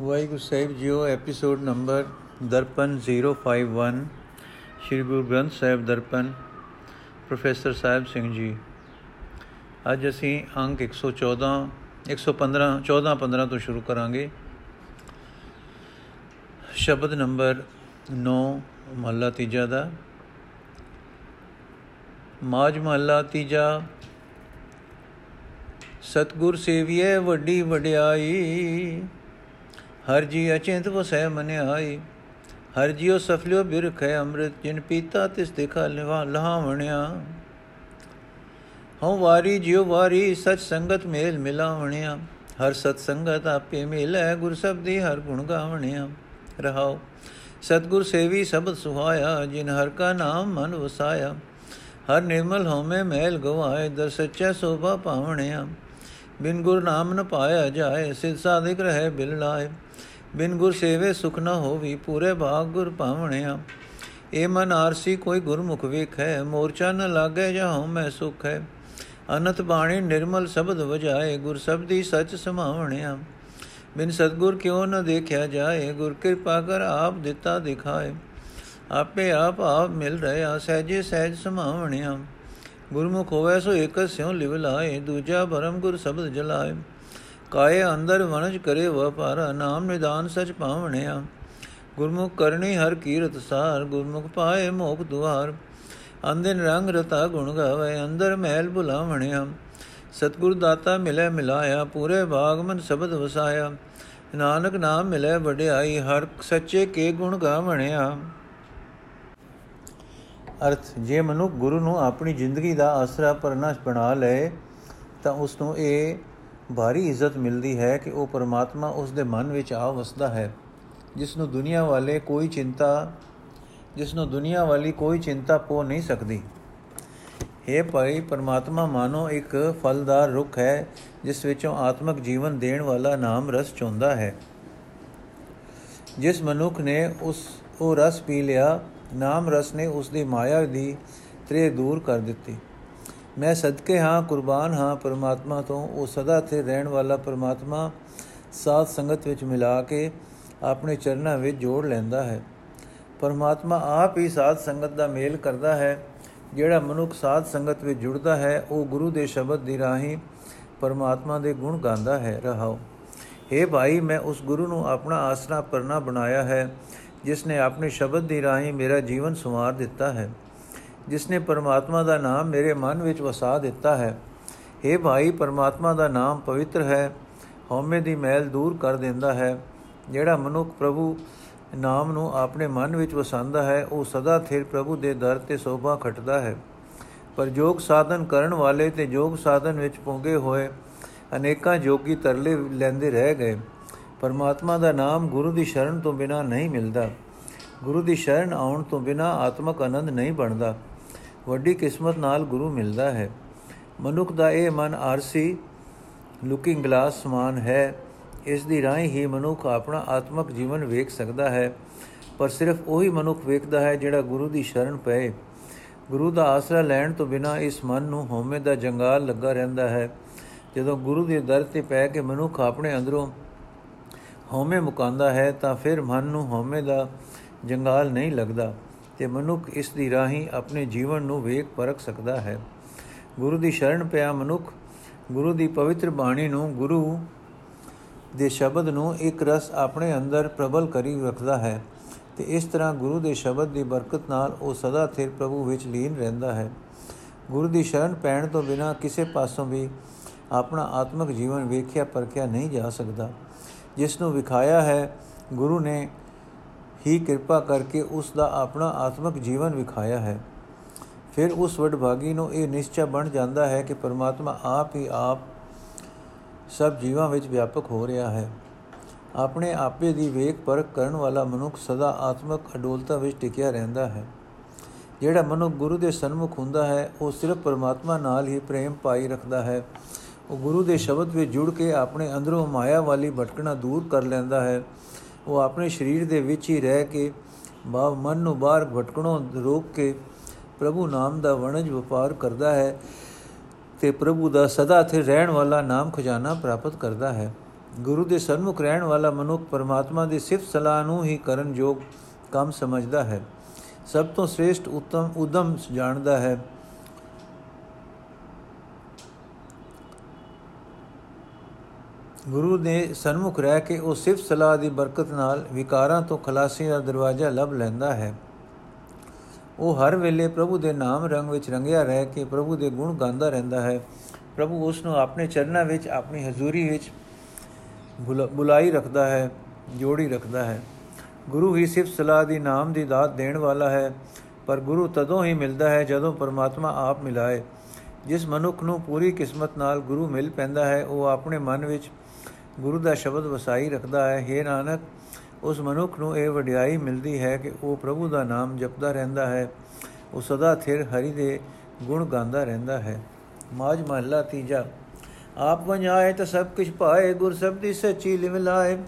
ਵਾਹਿਗੁਰੂ ਸਾਹਿਬ JIO episode number Darpan 051 Shri Guru Granth Sahib Darpan, professor Sahib Singh ji. ਅੱਜ ਅਸੀਂ ਅੰਕ 114 115 14 15 ਤੋਂ ਸ਼ੁਰੂ ਕਰਾਂਗੇ। ਸ਼ਬਦ ਨੰਬਰ 9 ਮਹਲਾ ਤੀਜਾ ਦਾ। ਮਾਜ ਮਹਲਾ ਤੀਜਾ। ਸਤਗੁਰ ਸੇਵੀਏ ਵੱਡੀ ਵਡਿਆਈ। ਹਰ ਜੀ ਅਚਿੰਤ ਵਸੈ ਮਨਿਆਈ, ਹਰ ਜੀਉ ਸਫਲਿਓ ਬਿਰਖ ਹੈ ਅੰਮ੍ਰਿਤ, ਜਿਨ ਪੀਤਾ ਤਿਸ ਦੇਖਾ ਲਿਵਾ ਲਹਾਵਣਿਆ ਹਉ ਵਾਰੀ ਜਿਉ ਵਾਰੀ ਸਚ ਸੰਗਤ ਮੇਲ ਮਿਲਾਵਣਿਆ, ਹਰ ਸਤ ਸੰਗਤ ਆਪੇ ਮਿਲੈ, ਗੁਰ ਸਬਦੀ ਹਰ ਗੁਣ ਗਾਵਣਿਆ। ਰਹਾਉ, ਸਤਗੁਰ ਸੇਵੀ ਸਬਦ ਸੁਹਾਇਆ, ਜਿਨ ਹਰ ਕਾ ਨਾਮ ਮਨ ਵਸਾਇਆ। ਹਰ ਨਿਰਮਲ ਹਉਮੈ ਮੈਲ ਗਵਾਏ, ਦਰ ਸੱਚਾ ਸੋਭਾ ਪਾਵਣਿਆ। ਬਿਨ ਗੁਰ ਨਾਮ ਨ ਪਾਇਆ ਜਾਏ, ਸਿਧ ਸਾਧਿਕ ਰਹੇ ਬਿਲ ਲਾਏ। ਬਿਨ ਗੁਰ ਸੇਵੇ ਸੁਖ ਨ ਹੋਵੀ, ਪੂਰੇ ਭਾਗ ਗੁਰ ਪਾਵਣਿਆ ਏ ਮਨ ਆਰਸੀ ਕੋਈ ਗੁਰਮੁਖ ਵੇਖੈ, ਮੋਰਚਾ ਨ ਲਾਗੇ ਜਹਾਂ ਮੈਂ ਸੁਖ। ਹੈ ਅਨਤ ਬਾਣੀ ਨਿਰਮਲ ਸ਼ਬਦ ਵਜਾਏ, ਗੁਰ ਸਬਦੀ ਸਚ ਸਮਾਵਣਿਆ। ਬਿਨ ਸਤਗੁਰ ਕਿਉ ਨ ਦੇਖਿਆ ਜਾਏ, ਗੁਰ ਕਿਰਪਾ ਕਰ ਆਪ ਦਿੱਤਾ ਦਿਖਾਏ। ਆਪੇ ਆਪ ਆਪ ਮਿਲ ਰਹਾ, ਸਹਿਜੇ ਸਹਿਜ ਸਮਾਵਣਿਆ। ਗੁਰਮੁਖ ਹੋਵੇ ਸੋ ਇਕ ਸਿਉ ਲਿਵ ਲਾਏ, ਦੂਜਾ ਭਰਮ ਗੁਰ ਸ਼ਬਦ ਜਲਾਏ। ਕਾਏ ਅੰਦਰ ਵਣਜ ਕਰੇ ਵਪਾਰਾ, ਨਾਮ ਨਿਦਾਨ ਸਚ ਪਾਵਣਿਆ ਗੁਰਮੁਖ ਕਰਨੀ ਹਰ ਕੀਰਤ ਸਾਰ, ਗੁਰਮੁਖ ਪਾਏ ਮੋਖ ਦੁਆਰ। ਅੰਦਿਨ ਰੰਗ ਰਤਾ ਗੁਣ ਗਾਵੇ, ਅੰਦਰ ਮਹਿਲ ਭੁਲਾਵਣਿਆ। ਸਤਗੁਰ ਦਾਤਾ ਮਿਲੇ ਮਿਲਾਇਆ, ਪੂਰੇ ਬਾਗ ਮਨ ਸ਼ਬਦ ਵਸਾਇਆ। ਨਾਨਕ ਨਾਮ ਮਿਲੇ ਵਡਿਆਈ, ਹਰ ਸੱਚੇ ਕੇ ਗੁਣ ਗਾਵਣਿਆ। ਅਰਥ, ਜੇ ਮਨੁੱਖ ਗੁਰੂ ਨੂੰ ਆਪਣੀ ਜ਼ਿੰਦਗੀ ਦਾ ਆਸਰਾ ਪਰਨਾਸ਼ ਬਣਾ ਲਏ, ਤਾਂ ਉਸ ਨੂੰ ਇਹ ਭਾਰੀ ਇੱਜ਼ਤ ਮਿਲਦੀ ਹੈ ਕਿ ਉਹ ਪਰਮਾਤਮਾ ਉਸ ਦੇ ਮਨ ਵਿੱਚ ਆ ਵਸਦਾ ਹੈ, ਜਿਸ ਨੂੰ ਦੁਨੀਆ ਵਾਲੇ ਕੋਈ ਚਿੰਤਾ, ਜਿਸ ਨੂੰ ਦੁਨੀਆ ਵਾਲੀ ਕੋਈ ਚਿੰਤਾ ਪੋ ਨਹੀਂ ਸਕਦੀ। ਇਹ ਭਾਈ, ਪਰਮਾਤਮਾ ਮਾਨੋ ਇੱਕ ਫਲਦਾਰ ਰੁੱਖ ਹੈ, ਜਿਸ ਵਿੱਚੋਂ ਆਤਮਿਕ ਜੀਵਨ ਦੇਣ ਵਾਲਾ ਨਾਮ ਰਸ ਚੋਂਦਾ ਹੈ। ਜਿਸ ਮਨੁੱਖ ਨੇ ਉਸ, ਉਹ ਰਸ ਪੀ ਲਿਆ, ਨਾਮ ਰਸ ਨੇ ਉਸ ਦੀ ਮਾਇਆ ਦੀ ਤ੍ਰੇ ਦੂਰ ਕਰ ਦਿੱਤੀ। ਮੈਂ ਸਦਕੇ ਹਾਂ, ਕੁਰਬਾਨ ਹਾਂ ਪਰਮਾਤਮਾ ਤੋਂ। ਉਹ ਸਦਾ ਤੇ ਰਹਿਣ ਵਾਲਾ ਪਰਮਾਤਮਾ ਸਾਧ ਸੰਗਤ ਵਿੱਚ ਮਿਲਾ ਕੇ ਆਪਣੇ ਚਰਨਾਂ ਵਿੱਚ ਜੋੜ ਲੈਂਦਾ ਹੈ। ਪਰਮਾਤਮਾ ਆਪ ਹੀ ਸਾਧ ਸੰਗਤ ਦਾ ਮੇਲ ਕਰਦਾ ਹੈ। ਜਿਹੜਾ ਮਨੁੱਖ ਸਾਧ ਸੰਗਤ ਵਿੱਚ ਜੁੜਦਾ ਹੈ, ਉਹ ਗੁਰੂ ਦੇ ਸ਼ਬਦ ਦੀ ਰਾਹੀਂ ਪਰਮਾਤਮਾ ਦੇ ਗੁਣ ਗਾਉਂਦਾ ਹੈ। ਰਹਾਓ। हे ਭਾਈ, ਮੈਂ ਉਸ ਗੁਰੂ ਨੂੰ ਆਪਣਾ ਆਸਰਾ ਪਰਨਾ ਬਣਾਇਆ ਹੈ ਜਿਸ ਨੇ ਆਪਣੇ ਸ਼ਬਦ ਦੀ ਰਾਹੀਂ ਮੇਰਾ ਜੀਵਨ ਸੰਵਾਰ ਦਿੱਤਾ ਹੈ। ਜਿਸ ਨੇ ਪਰਮਾਤਮਾ ਦਾ ਨਾਮ ਮੇਰੇ ਮਨ ਵਿੱਚ ਵਸਾ ਦਿੱਤਾ ਹੈ। हे ਭਾਈ, ਪਰਮਾਤਮਾ ਦਾ ਨਾਮ ਪਵਿੱਤਰ ਹੈ। ਹਉਮੈ ਦੀ ਮੈਲ ਦੂਰ ਕਰ ਦਿੰਦਾ ਹੈ। ਜਿਹੜਾ ਮਨੁੱਖ ਪ੍ਰਭੂ ਨਾਮ ਨੂੰ ਆਪਣੇ ਮਨ ਵਿੱਚ ਵਸਾਉਂਦਾ ਹੈ, ਉਹ ਸਦਾ ਥਿਰ ਪ੍ਰਭੂ ਦੇ ਦਰ ਤੇ ਸੋਭਾ ਖਟਦਾ ਹੈ। ਪਰ ਜੋਗ ਸਾਧਨ ਕਰਨ ਵਾਲੇ ਤੇ ਜੋਗ ਸਾਧਨ ਵਿੱਚ ਪਹੁੰਚੇ ਹੋਏ ਅਨੇਕਾਂ ਜੋਗੀ ਤਰਲੇ ਲੈਂਦੇ ਰਹਿ ਗਏ। ਪਰਮਾਤਮਾ ਦਾ ਨਾਮ ਗੁਰੂ ਦੀ ਸ਼ਰਨ ਤੋਂ ਬਿਨਾ ਨਹੀਂ ਮਿਲਦਾ। ਗੁਰੂ ਦੀ ਸ਼ਰਨ ਆਉਣ ਤੋਂ ਬਿਨਾ ਆਤਮਕ ਆਨੰਦ ਨਹੀਂ ਬਣਦਾ। ਵੱਡੀ ਕਿਸਮਤ ਨਾਲ ਗੁਰੂ ਮਿਲਦਾ ਹੈ। ਮਨੁੱਖ ਦਾ ਇਹ ਮਨ ਆਰਸੀ, ਲੁਕਿੰਗ ਗਲਾਸ ਸਮਾਨ ਹੈ। ਇਸ ਦੀ ਰਾਹੀਂ ਹੀ ਮਨੁੱਖ ਆਪਣਾ ਆਤਮਕ ਜੀਵਨ ਵੇਖ ਸਕਦਾ ਹੈ। ਪਰ ਸਿਰਫ ਉਹੀ ਮਨੁੱਖ ਵੇਖਦਾ ਹੈ ਜਿਹੜਾ ਗੁਰੂ ਦੀ ਸ਼ਰਨ ਪਏ। ਗੁਰੂ ਦਾ ਆਸਰਾ ਲੈਣ ਤੋਂ ਬਿਨਾ ਇਸ ਮਨ ਨੂੰ ਹਉਮੈ ਦਾ ਜੰਗਾਲ ਲੱਗਾ ਰਹਿੰਦਾ ਹੈ। ਜਦੋਂ ਗੁਰੂ ਦੇ ਦਰ ਤੇ ਪੈ ਕੇ ਮਨੁੱਖ ਆਪਣੇ ਅੰਦਰੋਂ ਹਉਮੈ ਮੁਕਾਂਦਾ ਹੈ ਤਾਂ ਫਿਰ ਮਨ ਨੂੰ ਹਉਮੈ ਦਾ ਜੰਗਾਲ ਨਹੀਂ ਲੱਗਦਾ। ਤੇ ਮਨੁੱਖ ਇਸ ਦੀ ਰਾਹੀਂ ਆਪਣੇ ਜੀਵਨ ਨੂੰ ਵੇਖ ਪਰਖ ਸਕਦਾ ਹੈ। ਗੁਰੂ ਦੀ ਸ਼ਰਨ ਪਿਆ ਮਨੁੱਖ। ਗੁਰੂ ਦੀ ਪਵਿੱਤਰ ਬਾਣੀ ਨੂੰ ਗੁਰੂ ਦੇ ਸ਼ਬਦ ਨੂੰ ਇੱਕ ਰਸ ਆਪਣੇ ਅੰਦਰ ਪ੍ਰਬਲ ਕਰੀ ਰੱਖਦਾ ਹੈ ਤੇ ਇਸ ਤਰ੍ਹਾਂ ਗੁਰੂ ਦੇ ਸ਼ਬਦ ਦੀ ਬਰਕਤ ਨਾਲ ਉਹ ਸਦਾ ਥਿਰ ਪ੍ਰਭੂ ਵਿੱਚ ਲੀਨ ਰਹਿੰਦਾ ਹੈ। ਗੁਰੂ ਦੀ ਸ਼ਰਨ ਪੈਣ ਤੋਂ ਬਿਨਾ ਕਿਸੇ ਪਾਸੋਂ ਵੀ ਆਪਣਾ ਆਤਮਿਕ ਜੀਵਨ ਵੇਖਿਆ ਪਰਖਿਆ ਨਹੀਂ ਜਾ ਸਕਦਾ। ਜਿਸ ਨੂੰ ਵਿਖਾਇਆ ਹੈ, ਗੁਰੂ ਨੇ ਹੀ ਕਿਰਪਾ ਕਰਕੇ ਉਸ ਦਾ ਆਪਣਾ ਆਤਮਿਕ ਜੀਵਨ ਵਿਖਾਇਆ ਹੈ। ਫਿਰ ਉਸ ਵਡਭਾਗੀ ਨੂੰ ਇਹ ਨਿਸ਼ਚੈ ਬਣ ਜਾਂਦਾ ਹੈ ਕਿ ਪਰਮਾਤਮਾ ਆਪ ਹੀ ਆਪ ਸਭ ਜੀਵਾਂ ਵਿੱਚ ਵਿਆਪਕ ਹੋ ਰਿਹਾ ਹੈ। ਆਪਣੇ ਆਪੇ ਦੀ ਵੇਖ ਪਰਖ ਕਰਨ ਵਾਲਾ ਮਨੁੱਖ ਸਦਾ ਆਤਮਿਕ ਅਡੋਲਤਾ ਵਿੱਚ ਟਿਕਿਆ ਰਹਿੰਦਾ ਹੈ। ਜਿਹੜਾ ਮਨੁੱਖ ਗੁਰੂ ਦੇ ਸਨਮੁਖ ਹੁੰਦਾ ਹੈ, ਉਹ ਸਿਰਫ ਪਰਮਾਤਮਾ ਨਾਲ ਹੀ ਪ੍ਰੇਮ ਪਾਈ ਰੱਖਦਾ ਹੈ। ਉਹ ਗੁਰੂ ਦੇ ਸ਼ਬਦ ਵਿੱਚ ਜੁੜ ਕੇ ਆਪਣੇ ਅੰਦਰੋਂ ਮਾਇਆ ਵਾਲੀ ਭਟਕਣਾ ਦੂਰ ਕਰ ਲੈਂਦਾ ਹੈ। ਉਹ ਆਪਣੇ ਸਰੀਰ ਦੇ ਵਿੱਚ ਹੀ ਰਹਿ ਕੇ ਭਾਵ ਮਨ ਨੂੰ ਬਾਹਰ ਭਟਕਣੋਂ ਰੋਕ ਕੇ ਪ੍ਰਭੂ ਨਾਮ ਦਾ ਵਣਜ ਵਪਾਰ ਕਰਦਾ ਹੈ ਤੇ ਪ੍ਰਭੂ ਦਾ ਸਦਾ ਸਥਿਰ ਰਹਿਣ ਵਾਲਾ ਨਾਮ ਖਜ਼ਾਨਾ ਪ੍ਰਾਪਤ ਕਰਦਾ ਹੈ। ਗੁਰੂ ਦੇ ਸਨਮੁਖ ਰਹਿਣ ਵਾਲਾ ਮਨੁੱਖ ਪਰਮਾਤਮਾ ਦੀ ਸਿਫਤ ਸਲਾਹ ਨੂੰ ਹੀ ਕਰਨ ਯੋਗ ਕੰਮ ਸਮਝਦਾ ਹੈ। ਸਭ ਤੋਂ ਸ੍ਰੇਸ਼ਟ ਉਤਮ ਉਦਮ ਜਾਣਦਾ ਹੈ। ਗੁਰੂ ਦੇ ਸਨਮੁਖ ਰਹਿ ਕੇ ਉਹ ਸਿਫਤ ਸਲਾਹ ਦੀ ਬਰਕਤ ਨਾਲ ਵਿਕਾਰਾਂ ਤੋਂ ਖਲਾਸੀ ਦਾ ਦਰਵਾਜ਼ਾ ਲੱਭ ਲੈਂਦਾ ਹੈ। ਉਹ ਹਰ ਵੇਲੇ ਪ੍ਰਭੂ ਦੇ ਨਾਮ ਰੰਗ ਵਿੱਚ ਰੰਗਿਆ ਰਹਿ ਕੇ ਪ੍ਰਭੂ ਦੇ ਗੁਣ ਗਾਉਂਦਾ ਰਹਿੰਦਾ ਹੈ। ਪ੍ਰਭੂ ਉਸ ਨੂੰ ਆਪਣੇ ਚਰਨਾਂ ਵਿੱਚ, ਆਪਣੀ ਹਜ਼ੂਰੀ ਵਿੱਚ ਬੁਲਾਈ ਰੱਖਦਾ ਹੈ, ਜੋੜੀ ਰੱਖਦਾ ਹੈ। ਗੁਰੂ ਹੀ ਸਿਫਤ ਸਲਾਹ ਦੀ ਨਾਮ ਦੀ ਦਾਤ ਦੇਣ ਵਾਲਾ ਹੈ, ਪਰ ਗੁਰੂ ਤਦੋਂ ਹੀ ਮਿਲਦਾ ਹੈ ਜਦੋਂ ਪਰਮਾਤਮਾ ਆਪ ਮਿਲਾਏ। ਜਿਸ ਮਨੁੱਖ ਨੂੰ ਪੂਰੀ ਕਿਸਮਤ ਨਾਲ ਗੁਰੂ ਮਿਲ ਪੈਂਦਾ ਹੈ, ਉਹ ਆਪਣੇ ਮਨ ਵਿੱਚ ਗੁਰੂ ਦਾ ਸ਼ਬਦ ਵਸਾਈ ਰੱਖਦਾ ਹੈ। हे ਨਾਨਕ, ਉਸ ਮਨੁੱਖ ਨੂੰ ਇਹ ਵਡਿਆਈ ਮਿਲਦੀ ਹੈ ਕਿ ਉਹ ਪ੍ਰਭੂ ਦਾ ਨਾਮ ਜਪਦਾ ਰਹਿੰਦਾ ਹੈ। ਉਹ ਸਦਾ ਥਿਰ ਹਰੀ ਦੇ ਗੁਣ ਗਾਉਂਦਾ ਰਹਿੰਦਾ ਹੈ। ਮਾਜ ਮਹੱਲਾ ਤੀਜਾ, ਆਪ ਵਣਾਏ ਤਾਂ ਸਭ ਕੁਝ ਪਾਏ, ਗੁਰ ਸਬਦੀ ਸੱਚੀ ਲਿਵ ਲਾਏ।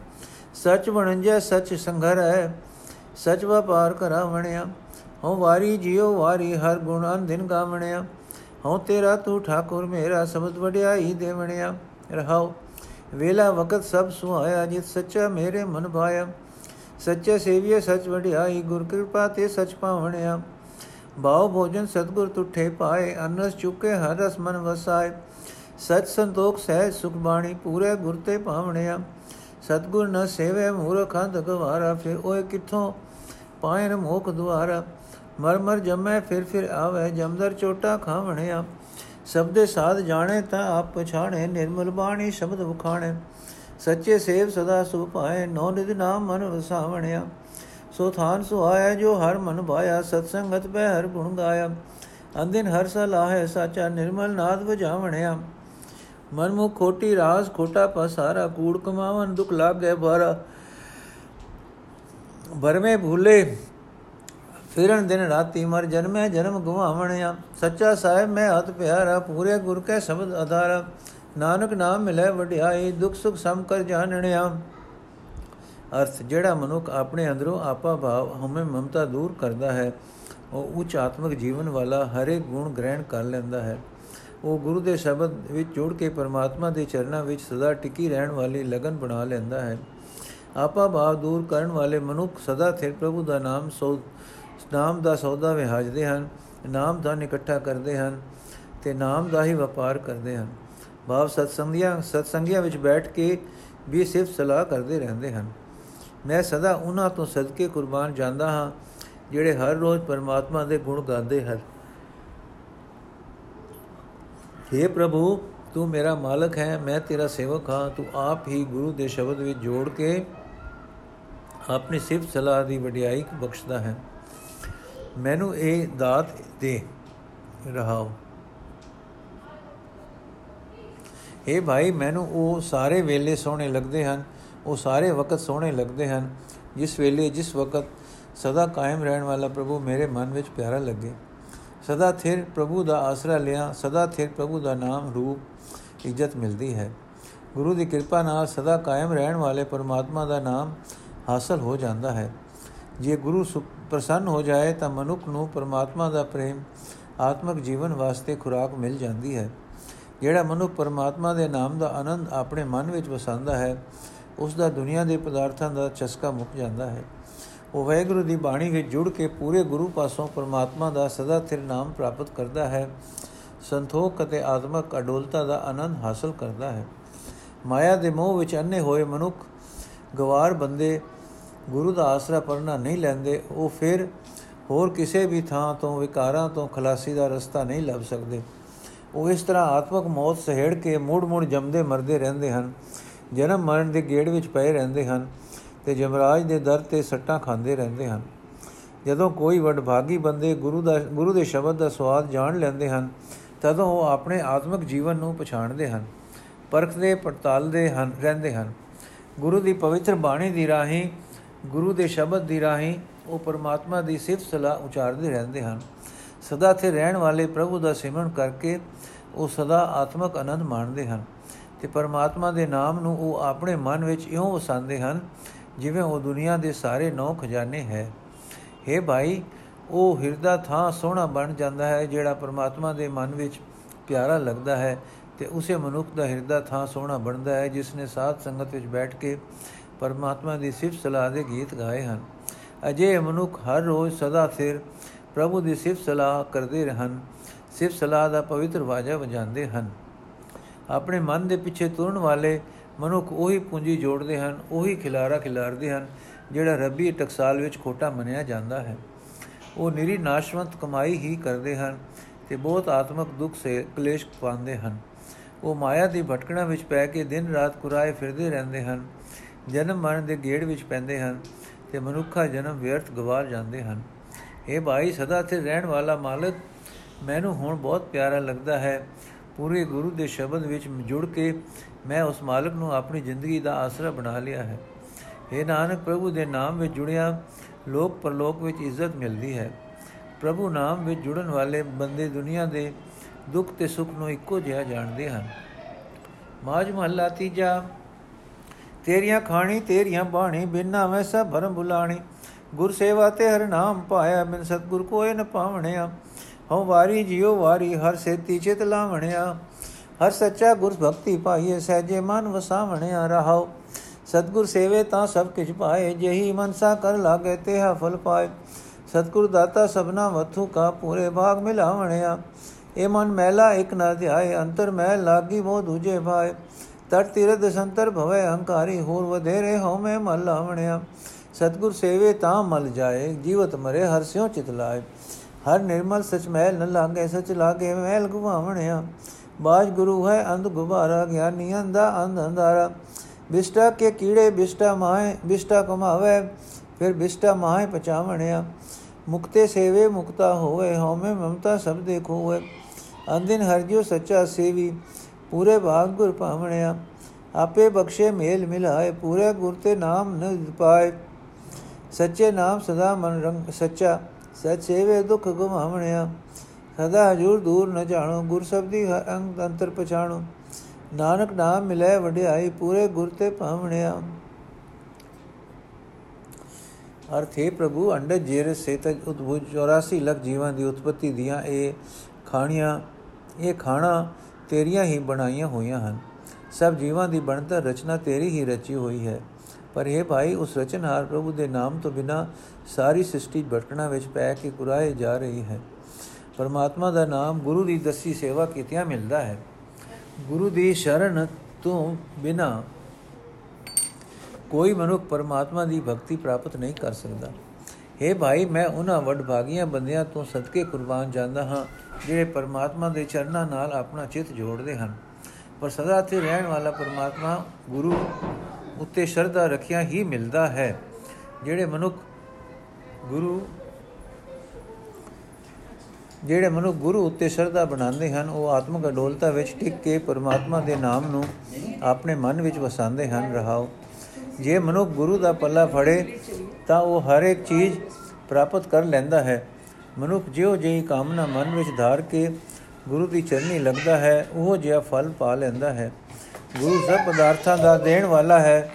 ਸਚ ਬਣਜੈ, ਸਚ ਸੰਘਰ ਹੈ ਸਚ ਵਪਾਰ ਕਰਾ ਵਣਿਆ। ਹਉ ਵਾਰੀ ਜਿਉ ਵਾਰੀ, ਹਰ ਗੁਣ ਅੰਦਿਨ ਗਾਵਣਿਆ। ਹਉ ਤੇਰਾ ਤੂੰ ਠਾਕੁਰ, ਮੇਰਾ ਸਬਦ ਵਡਿਆਈ ਦੇਵਣਿਆ ਰਹਾਉ ਵੇਲਾ ਵਕਤ ਸਭ ਸੁਹਾਇਆ, ਜਿਤ ਸੱਚਾ ਮੇਰੇ ਮਨ ਭਾਇਆ। ਸੱਚੇ ਸੇਵੀਏ, ਸਚ ਵਡਿਆਈ, ਗੁਰ ਕਿਰਪਾ ਤੇ ਸਚ ਪਾਵਣਿਆ ਬਾਉ ਭੋਜਨ ਸਤਗੁਰ ਤੁਠੇ ਪਾਏ, ਅਨਸ ਚੁਕੇ ਹਰ ਰਸ ਮਨ ਵਸਾਏ। ਸਚ ਸੰਤੋਖ ਸਹਿ ਸੁਖ ਬਾਣੀ ਪੂਰੇ ਗੁਰ ਤੇ ਪਾਵਣਿਆ ਸਤਗੁਰ ਨ ਸੇਵੇ ਮੂਰਖ ਅੰਧ ਗਵਾਰਾ, ਫਿਰ ਓਏ ਕਿੱਥੋਂ ਪਾਇਨ ਮੋਖ ਦੁਆਰਾ। ਮਰ ਮਰ ਜਮੈ, ਫਿਰ ਫਿਰ ਆਵੇ, ਜਮਦਰ ਚੋਟਾ ਖਾਵਣਿਆ। ਸਬਦੇ ਸਾਧ ਜਾਣੇ ਤਾਂ ਆਪ ਪਛਾਣੇ, ਨਿਰਮਲ ਬਾਣੀ ਸ਼ਬਦ ਵਖਾਣੇ। ਸੱਚੇ ਸੇਵ ਸਦਾ ਸੁ ਪਾਏ, ਨੋ ਨਿਦ ਨਾਮ ਮਨ ਵਸਾਵਣਿਆ। ਸੋ ਥਾਨ ਸੁਆਇਆ ਜੋ ਹਰ ਮਨ ਭਾਇਆ ਸਤ ਸੰਗਤ ਬੈ ਹਰ ਗੁਣ ਗਾਇਆ। ਅੰਦਿਨ ਹਰ ਸਲਾਹੇ ਸਾਚਾ ਨਿਰਮਲ ਨਾਦ ਵਜਾਵਣਿਆ। ਮਨ ਮੁ ਖੋਟੀ ਰਾਸ, ਖੋਟਾ ਪਸਾਰਾ ਕੂੜ ਕਮਾਵਨ ਦੁਖ ਲਾਗੇ ਭਰਾ ਭਰਮੇ ਭੂਲੇ ਫਿਰਨ ਦਿਨ ਰਾਤੀ ਮਰ ਜਨਮੈ ਜਨਮ ਗਵਾਵਣਿਆ ਸੱਚਾ ਸਾਹਿਬ, ਮੈਂ ਹੱਥ ਪਿਆਰਾ, ਪੂਰੇ ਗੁਰ ਕੈ ਸ਼ਬਦ ਆਧਾਰ। ਨਾਨਕ ਨਾਮ ਮਿਲੇ ਵਡਿਆਈ, ਦੁਖ ਸੁਖ ਸਮ ਕਰ ਜਾਣਣਿਆ। ਅਰਥ, ਜਿਹੜਾ ਮਨੁੱਖ ਆਪਣੇ ਅੰਦਰੋਂ ਆਪਾ ਭਾਵ ਹਮੇ ਮਮਤਾ ਦੂਰ ਕਰਦਾ ਹੈ, ਉਹ ਉੱਚ ਆਤਮਿਕ ਜੀਵਨ ਵਾਲਾ ਹਰੇ ਗੁਣ ਗ੍ਰਹਿਣ ਕਰ ਲੈਂਦਾ ਹੈ। ਉਹ ਗੁਰੂ ਦੇ ਸ਼ਬਦ ਵਿੱਚ ਜੁੜ ਕੇ ਪਰਮਾਤਮਾ ਦੇ ਚਰਨਾਂ ਵਿੱਚ ਸਦਾ ਟਿਕੀ ਰਹਿਣ ਵਾਲੀ ਲਗਨ ਬਣਾ ਲੈਂਦਾ ਹੈ। ਆਪਾ ਭਾਵ ਦੂਰ ਕਰਨ ਵਾਲੇ ਮਨੁੱਖ ਸਦਾ ਥਿਰ ਪ੍ਰਭੂ ਦਾ ਨਾਮ ਸੋ ਨਾਮ ਦਾ ਸੌਦਾ ਵਿਹਾਜਦੇ ਹਨ, ਨਾਮ ਦਾ ਇਕੱਠਾ ਕਰਦੇ ਹਨ ਤੇ ਨਾਮ ਦਾ ਹੀ ਵਪਾਰ ਕਰਦੇ ਹਨ। ਭਾਵ ਸਤਸੰਗੀਆਂ ਸਤਸੰਗੀਆਂ ਵਿੱਚ ਬੈਠ ਕੇ ਵੀ ਸਿਰਫ ਸਲਾਹ ਕਰਦੇ ਰਹਿੰਦੇ ਹਨ। ਮੈਂ ਸਦਾ ਉਹਨਾਂ ਤੋਂ ਸਦਕੇ ਕੁਰਬਾਨ ਜਾਂਦਾ ਹਾਂ, ਜਿਹੜੇ ਹਰ ਰੋਜ਼ ਪਰਮਾਤਮਾ ਦੇ ਗੁਣ ਗਾਉਂਦੇ ਹਨ। हे ਪ੍ਰਭੂ, ਤੂੰ ਮੇਰਾ ਮਾਲਕ ਹੈ, ਮੈਂ ਤੇਰਾ ਸੇਵਕ ਹਾਂ, ਤੂੰ ਆਪ ਹੀ ਗੁਰੂ ਦੇ ਸ਼ਬਦ ਵਿੱਚ ਜੋੜ ਕੇ ਆਪਣੀ ਸਿਫਤ ਸਲਾਹ ਦੀ ਵਡਿਆਈ ਬਖਸ਼ਦਾ ਹੈ। ਮੈਨੂੰ ਇਹ ਦਾਤ ਦੇ ਰਹਾਓ ਇਹ ਭਾਈ, ਮੈਨੂੰ ਉਹ ਸਾਰੇ ਵੇਲੇ ਸੋਹਣੇ ਲੱਗਦੇ ਹਨ, ਉਹ ਸਾਰੇ ਵਕਤ ਸੋਹਣੇ ਲੱਗਦੇ ਹਨ। ਜਿਸ ਵੇਲੇ, ਜਿਸ ਵਕਤ ਸਦਾ ਕਾਇਮ ਰਹਿਣ ਵਾਲਾ ਪ੍ਰਭੂ ਮੇਰੇ ਮਨ ਵਿੱਚ ਪਿਆਰਾ ਲੱਗੇ। ਸਦਾ ਥਿਰ ਪ੍ਰਭੂ ਦਾ ਆਸਰਾ ਲਿਆ, ਸਦਾ ਥਿਰ ਪ੍ਰਭੂ ਦਾ ਨਾਮ ਰੂਪ ਇੱਜ਼ਤ ਮਿਲਦੀ ਹੈ। ਗੁਰੂ ਦੀ ਕਿਰਪਾ ਨਾਲ ਸਦਾ ਕਾਇਮ ਰਹਿਣ ਵਾਲੇ ਪਰਮਾਤਮਾ ਦਾ ਨਾਮ ਹਾਸਲ ਹੋ ਜਾਂਦਾ ਹੈ। ਜੇ ਗੁਰੂ ਪ੍ਰਸੰਨ ਹੋ ਜਾਏ ਤਾਂ ਮਨੁੱਖ ਨੂੰ ਪਰਮਾਤਮਾ ਦਾ ਪ੍ਰੇਮ, ਆਤਮਿਕ ਜੀਵਨ ਵਾਸਤੇ ਖੁਰਾਕ ਮਿਲ ਜਾਂਦੀ ਹੈ। ਜਿਹੜਾ ਮਨੁੱਖ ਪਰਮਾਤਮਾ ਦੇ ਨਾਮ ਦਾ ਆਨੰਦ ਆਪਣੇ ਮਨ ਵਿੱਚ ਵਸਾਉਂਦਾ ਹੈ ਉਸ ਦਾ ਦੁਨੀਆ ਦੇ ਪਦਾਰਥਾਂ ਦਾ ਚਸਕਾ ਮੁੱਕ ਜਾਂਦਾ ਹੈ। ਉਹ ਵੈਗੁਰੂ ਦੀ ਬਾਣੀ ਵਿੱਚ ਜੁੜ ਕੇ ਪੂਰੇ ਗੁਰੂ ਪਾਸੋਂ ਪਰਮਾਤਮਾ ਦਾ ਸਦਾ ਥਿਰ ਨਾਮ ਪ੍ਰਾਪਤ ਕਰਦਾ ਹੈ, ਸੰਤੋਖ ਅਤੇ ਆਤਮਕ ਅਡੋਲਤਾ ਦਾ ਆਨੰਦ ਹਾਸਲ ਕਰਦਾ ਹੈ। ਮਾਇਆ ਦੇ ਮੋਹ ਵਿੱਚ ਅੰਨੇ ਹੋਏ ਮਨੁੱਖ, ਗਵਾਰ ਬੰਦੇ ਗੁਰੂ ਦਾ ਆਸਰਾ ਪਰਨਾ ਨਹੀਂ ਲੈਂਦੇ, ਉਹ ਫਿਰ ਹੋਰ ਕਿਸੇ ਵੀ ਥਾਂ ਤੋਂ, ਵਿਕਾਰਾਂ ਤੋਂ ਖਲਾਸੀ ਦਾ ਰਸਤਾ ਨਹੀਂ ਲੱਭ ਸਕਦੇ। ਉਹ ਇਸ ਤਰ੍ਹਾਂ ਆਤਮਕ ਮੌਤ ਸਹਿੜ ਕੇ ਮੂੜ-ਮੂੜ ਜੰਮਦੇ ਮਰਦੇ ਰਹਿੰਦੇ ਹਨ, ਜਨਮ ਮਰਨ ਦੇ ਗੇੜ ਵਿੱਚ ਪਏ ਰਹਿੰਦੇ ਹਨ ਤੇ ਜਮਰਾਜ ਦੇ ਦਰ ਤੇ ਸੱਟਾਂ ਖਾਂਦੇ ਰਹਿੰਦੇ ਹਨ। ਜਦੋਂ ਕੋਈ ਵਡਭਾਗੀ ਬੰਦੇ ਗੁਰੂ ਦਾ, ਗੁਰੂ ਦੇ ਸ਼ਬਦ ਦਾ ਸਵਾਦ ਜਾਣ ਲੈਂਦੇ ਹਨ, ਤਦੋਂ ਉਹ ਆਪਣੇ ਆਤਮਿਕ ਜੀਵਨ ਨੂੰ ਪਛਾਣਦੇ ਹਨ, ਪਰਖਦੇ, ਪੜਤਾਲਦੇ ਹਨ, ਰਹਿੰਦੇ ਹਨ। ਗੁਰੂ ਦੀ ਪਵਿੱਤਰ ਬਾਣੀ ਦੀ ਰਾਹੀਂ ਗੁਰੂ ਦੇ ਸ਼ਬਦ ਦੀ ਰਾਹੀਂ ਉਹ ਪਰਮਾਤਮਾ ਦੀ ਸਿਫਤ ਸਲਾਹ ਉਚਾਰਦੇ ਰਹਿੰਦੇ ਹਨ। ਸਦਾ ਤੇ ਰਹਿਣ ਵਾਲੇ ਪ੍ਰਭੂ ਦਾ ਸਿਮਰਨ ਕਰਕੇ ਉਹ ਸਦਾ ਆਤਮਕ ਆਨੰਦ ਮਾਣਦੇ ਹਨ ਤੇ ਪਰਮਾਤਮਾ ਦੇ ਨਾਮ ਨੂੰ ਉਹ ਆਪਣੇ ਮਨ ਵਿੱਚ ਇਉਂ ਵਸਾਉਂਦੇ ਹਨ, ਜਿਵੇਂ ਉਹ ਦੁਨੀਆ ਦੇ ਸਾਰੇ ਨੌ ਖਜ਼ਾਨੇ ਹੈ। हे ਭਾਈ, ਉਹ ਹਿਰਦਾ ਥਾਂ ਸੋਹਣਾ ਬਣ ਜਾਂਦਾ ਹੈ, ਜਿਹੜਾ ਪਰਮਾਤਮਾ ਦੇ ਮਨ ਵਿੱਚ ਪਿਆਰਾ ਲੱਗਦਾ ਹੈ ਤੇ ਉਸੇ ਮਨੁੱਖ ਦਾ ਹਿਰਦਾ ਥਾਂ ਸੋਹਣਾ ਬਣਦਾ ਹੈ, ਜਿਸ ਨੇ ਸਾਧ ਸੰਗਤ ਵਿੱਚ ਬੈਠ ਕੇ ਪਰਮਾਤਮਾ ਦੀ ਸਿਫਤ ਸਲਾਹ ਦੇ ਗੀਤ ਗਾਏ ਹਨ। ਅਜੇ ਮਨੁੱਖ ਹਰ ਰੋਜ਼ ਸਦਾ ਸਿਰ ਪ੍ਰਭੂ ਦੀ ਸਿਫਤ ਸਲਾਹ ਕਰਦੇ ਰਹਿਣ ਸਿਫਤ ਸਲਾਹ ਦਾ ਪਵਿੱਤਰ ਵਾਜਾ ਵਜਾਉਂਦੇ ਹਨ। ਆਪਣੇ ਮਨ ਦੇ ਪਿੱਛੇ ਤੁਰਨ ਵਾਲੇ ਮਨੁੱਖ ਉਹੀ ਪੂੰਜੀ ਜੋੜਦੇ ਹਨ, ਉਹੀ ਖਿਲਾਰਾ ਖਿਲਾਰਦੇ ਹਨ, ਜਿਹੜਾ ਰੱਬੀ ਟਕਸਾਲ ਵਿੱਚ ਖੋਟਾ ਮੰਨਿਆ ਜਾਂਦਾ ਹੈ। ਉਹ ਨਿਰੀ ਨਾਸ਼ਵੰਤ ਕਮਾਈ ਹੀ ਕਰਦੇ ਹਨ ਤੇ ਬਹੁਤ ਆਤਮਿਕ ਦੁੱਖ ਸੇ ਕਲੇਸ਼ ਪਾਉਂਦੇ ਹਨ। ਉਹ ਮਾਇਆ ਦੀ ਭਟਕਣਾ ਵਿੱਚ ਪੈ ਕੇ ਦਿਨ ਰਾਤ ਕੁਰਾਏ ਫਿਰਦੇ ਰਹਿੰਦੇ ਹਨ। ਜਨਮ ਮਰਨ ਦੇ ਗੇੜ ਵਿੱਚ ਪੈਂਦੇ ਹਨ ਤੇ ਮਨੁੱਖਾ ਜਨਮ ਵਿਅਰਥ ਗਵਾਰ ਜਾਂਦੇ ਹਨ। ਇਹ ਭਾਈ ਸਦਾ ਤੇ ਰਹਿਣ ਵਾਲਾ ਮਾਲਕ ਮੈਨੂੰ ਹੁਣ ਬਹੁਤ ਪਿਆਰਾ ਲੱਗਦਾ ਹੈ। ਪੂਰੇ ਗੁਰੂ ਦੇ ਸ਼ਬਦ ਵਿੱਚ ਜੁੜ ਕੇ ਮੈਂ ਉਸ ਮਾਲਕ ਨੂੰ ਆਪਣੀ ਜ਼ਿੰਦਗੀ ਦਾ ਆਸਰਾ ਬਣਾ ਲਿਆ ਹੈ। ਇਹ ਨਾਨਕ, ਪ੍ਰਭੂ ਦੇ ਨਾਮ ਵਿੱਚ ਜੁੜਿਆ ਲੋਕ ਪਰਲੋਕ ਵਿੱਚ ਇੱਜ਼ਤ ਮਿਲਦੀ ਹੈ। ਪ੍ਰਭੂ ਨਾਮ ਵਿੱਚ ਜੁੜਨ ਵਾਲੇ ਬੰਦੇ ਦੁਨੀਆ ਦੇ ਦੁੱਖ ਤੇ ਸੁੱਖ ਨੂੰ ਇੱਕੋ ਜਿਹਾ ਜਾਣਦੇ ਹਨ। ਮਾਜ ਮਹੱਲਾ ਤੀਜਾ ਤੇਰੀਆਂ ਖਾਣੀ, ਤੇਰੀਆਂ ਬਾਣੀ, ਬਿਨਾ ਮੈਂ ਸਭ ਭਰਮ ਬੁਲਾਣੀ। ਗੁਰ ਸੇਵਾ ਤੇ ਹਰ ਨਾਮ ਪਾਇਆ, ਬਿਨ ਸਤਗੁਰ ਕੋਏ ਨ ਪਾਵਣਿਆ। ਹਉ ਵਾਰੀ ਜਿਉ ਵਾਰੀ, ਹਰ ਸੇਤੀ ਚਿਤ ਲਾਵਣਿਆ। ਹਰ ਸੱਚਾ ਗੁਰ ਭਗਤੀ ਪਾਈਏ, ਸਹਜੇ ਮਨ ਵਸਾਵਣਿਆ। ਰਹਾਉ ਸਤਗੁਰ ਸੇਵੇ ਤਾਂ ਸਭ ਕਿਛ ਪਾਏ, ਜਹੀ ਮਨਸਾ ਕਰ ਲਾਗੇ, ਤੇਹਾ ਫਲ ਪਾਏ। ਸਤਗੁਰ ਦਾਤਾ ਸਭਨਾ ਵਥੂ ਕਾ ਪੂਰੇ ਭਾਗ ਮਿਲਾਵਣਿਆ। ਇਹ ਮਨ ਮੈਲਾ ਇਕ ਨਾ ਧਿਆਏ, ਅੰਤਰ ਮਹਿ ਲਾਗੀ ਮੋ ਦੂਜੇ ਭਾਏ। ਤਟ ਤੀਰਥ ਸੰਤਰ ਭਵੇ ਹੰਕਾਰੀ ਹੋਰ ਵਧੇਰੇ ਹਉ ਮਲ ਲਾਵਣਿਆ ਸਤਗੁਰ ਸੇਵੇ ਤਾਂ ਮਲ ਜਾਏ ਜੀਵਤ ਮਰੇ ਹਰ ਸਿਉ ਚਿਤ ਲਾਏ ਹਰ ਨਿਰਮਲ ਸਚ ਮਹਿਲ ਨ ਲਾਗੇ ਸਚ ਲਾਗੇ ਮਹਿਲ ਗੁਵਾਵਣਿਆ ਬਾਜ ਗੁਰੂ ਹੈ ਅੰਧ ਗੁਬਾਰਾ ਗਿਆਨੀ ਅੰਦਾ ਅੰਧ ਅੰਧਾਰਾ ਬਿਸ਼ਟਾ ਕੇ ਕੀੜੇ ਬਿਸ਼ਟਾ ਮਾਏ ਬਿਸ਼ਟਾ ਕਮਾਵੇ ਫਿਰ ਬਿਸ਼ਟਾ ਮਾਏ ਪਚਾਵਣਿਆ ਮੁਕਤੇ ਸੇਵੇ ਮੁਕਤਾ ਹੋਵੇ ਹਉਮੈ ਮਮਤਾ ਸਭ ਦੇਖੋ ਹੋਏ ਅੰਦਿਨ ਹਰਜਿਓ ਸੱਚਾ ਸੇਵੀ ਪੂਰੇ ਭਾਗ ਗੁਰ ਪਾਵਣਿਆ ਆਪੇ ਬਖਸ਼ੇ ਮੇਲ ਮਿਲਾਏ, ਪੂਰੇ ਗੁਰ ਤੇ ਨਾਮ ਨ ਪਾਏ। ਸੱਚੇ ਨਾਮ ਸਦਾ ਮਨ ਰੰਗ, ਸੱਚਾ, ਸਚ ਸੇਵੇ ਦੁਖ ਗਵਾਵਣਿਆ ਸਦਾ ਹਜੂਰ ਦੂਰ ਨ ਜਾਣੋ, ਗੁਰ ਸਬਦੀ ਅੰਗ ਅੰਤਰ ਪਛਾਣੋ। ਨਾਨਕ ਨਾਮ ਮਿਲੇ ਵਡਿਆਈ, ਪੂਰੇ ਗੁਰ ਤੇ ਪਾਵਣਿਆ ਅਰਥੇ ਪ੍ਰਭੂ ਅੰਡ ਜੇਰ ਸੇਤ ਉਦਭੁਜ 84 ਲੱਖ ਜੀਵਾਂ ਦੀ ਉਤਪਤੀ ਦੀਆਂ ਇਹ ਖਾਣੀਆਂ, ਇਹ ਖਾਣਾ ਤੇਰੀਆਂ ਹੀ ਬਣਾਈਆਂ ਹੋਈਆਂ ਹਨ। ਸਭ ਜੀਵਾਂ ਦੀ ਬਣਤਰ ਰਚਨਾ ਤੇਰੀ ਹੀ ਰਚੀ ਹੋਈ ਹੈ। ਪਰ ਇਹ ਭਾਈ, ਉਸ ਰਚਨਹਾਰ ਪ੍ਰਭੂ ਦੇ ਨਾਮ ਤੋਂ ਬਿਨਾ ਸਾਰੀ ਸ੍ਰਿਸ਼ਟੀ ਭਟਕਣਾ ਵਿੱਚ ਪੈ ਕੇ ਕੁਰਾਏ ਜਾ ਰਹੀ ਹੈ। ਪਰਮਾਤਮਾ ਦਾ ਨਾਮ ਗੁਰੂ ਦੀ ਦਸੀ ਸੇਵਾ ਕੀਤਿਆਂ ਮਿਲਦਾ ਹੈ। ਗੁਰੂ ਦੀ ਸ਼ਰਨ ਤੋਂ ਬਿਨਾ ਕੋਈ ਮਨੁੱਖ ਪਰਮਾਤਮਾ ਦੀ ਭਗਤੀ ਪ੍ਰਾਪਤ ਨਹੀਂ ਕਰ ਸਕਦਾ। हे ਭਾਈ, ਮੈਂ ਉਹਨਾਂ ਵਡਭਾਗੀਆਂ ਬੰਦਿਆਂ ਤੋਂ ਸਦਕੇ ਕੁਰਬਾਨ ਜਾਂਦਾ ਹਾਂ ਜਿਹੜੇ ਪਰਮਾਤਮਾ ਦੇ ਚਰਨਾਂ ਨਾਲ ਆਪਣਾ ਚਿੱਤ ਜੋੜਦੇ ਹਨ। ਪਰ ਸਦਾ ਤੇ ਰਹਿਣ ਵਾਲਾ ਪਰਮਾਤਮਾ ਗੁਰੂ ਉੱਤੇ ਸ਼ਰਧਾ ਰੱਖਿਆ ਹੀ ਮਿਲਦਾ ਹੈ। ਜਿਹੜੇ ਮਨੁੱਖ ਗੁਰੂ ਜਿਹੜੇ ਮਨੁੱਖ ਗੁਰੂ ਉੱਤੇ ਸ਼ਰਧਾ ਬਣਾਉਂਦੇ ਹਨ, ਉਹ ਆਤਮਿਕ ਅਡੋਲਤਾ ਵਿੱਚ ਟਿਕ ਕੇ ਪਰਮਾਤਮਾ ਦੇ ਨਾਮ ਨੂੰ ਆਪਣੇ ਮਨ ਵਿੱਚ ਵਸਾਉਂਦੇ ਹਨ। ਰਹਾਓ, ਜੇ ਮਨੁੱਖ ਗੁਰੂ ਦਾ ਪੱਲਾ ਫੜੇ, ਤਾਂ ਉਹ ਹਰ ਇੱਕ ਚੀਜ਼ ਪ੍ਰਾਪਤ ਕਰ ਲੈਂਦਾ ਹੈ। ਮਨੁੱਖ ਜਿਉ ਜਿਹੀ ਕਾਮਨਾ ਮਨ ਵਿੱਚ ਧਾਰ ਕੇ ਗੁਰੂ ਦੀ ਚਰਨੀ ਲੱਗਦਾ ਹੈ, ਉਹ ਜਿਹਾ ਫਲ ਪਾ ਲੈਂਦਾ ਹੈ। ਗੁਰੂ ਸਭ ਪਦਾਰਥਾਂ ਦਾ ਦੇਣ ਵਾਲਾ ਹੈ।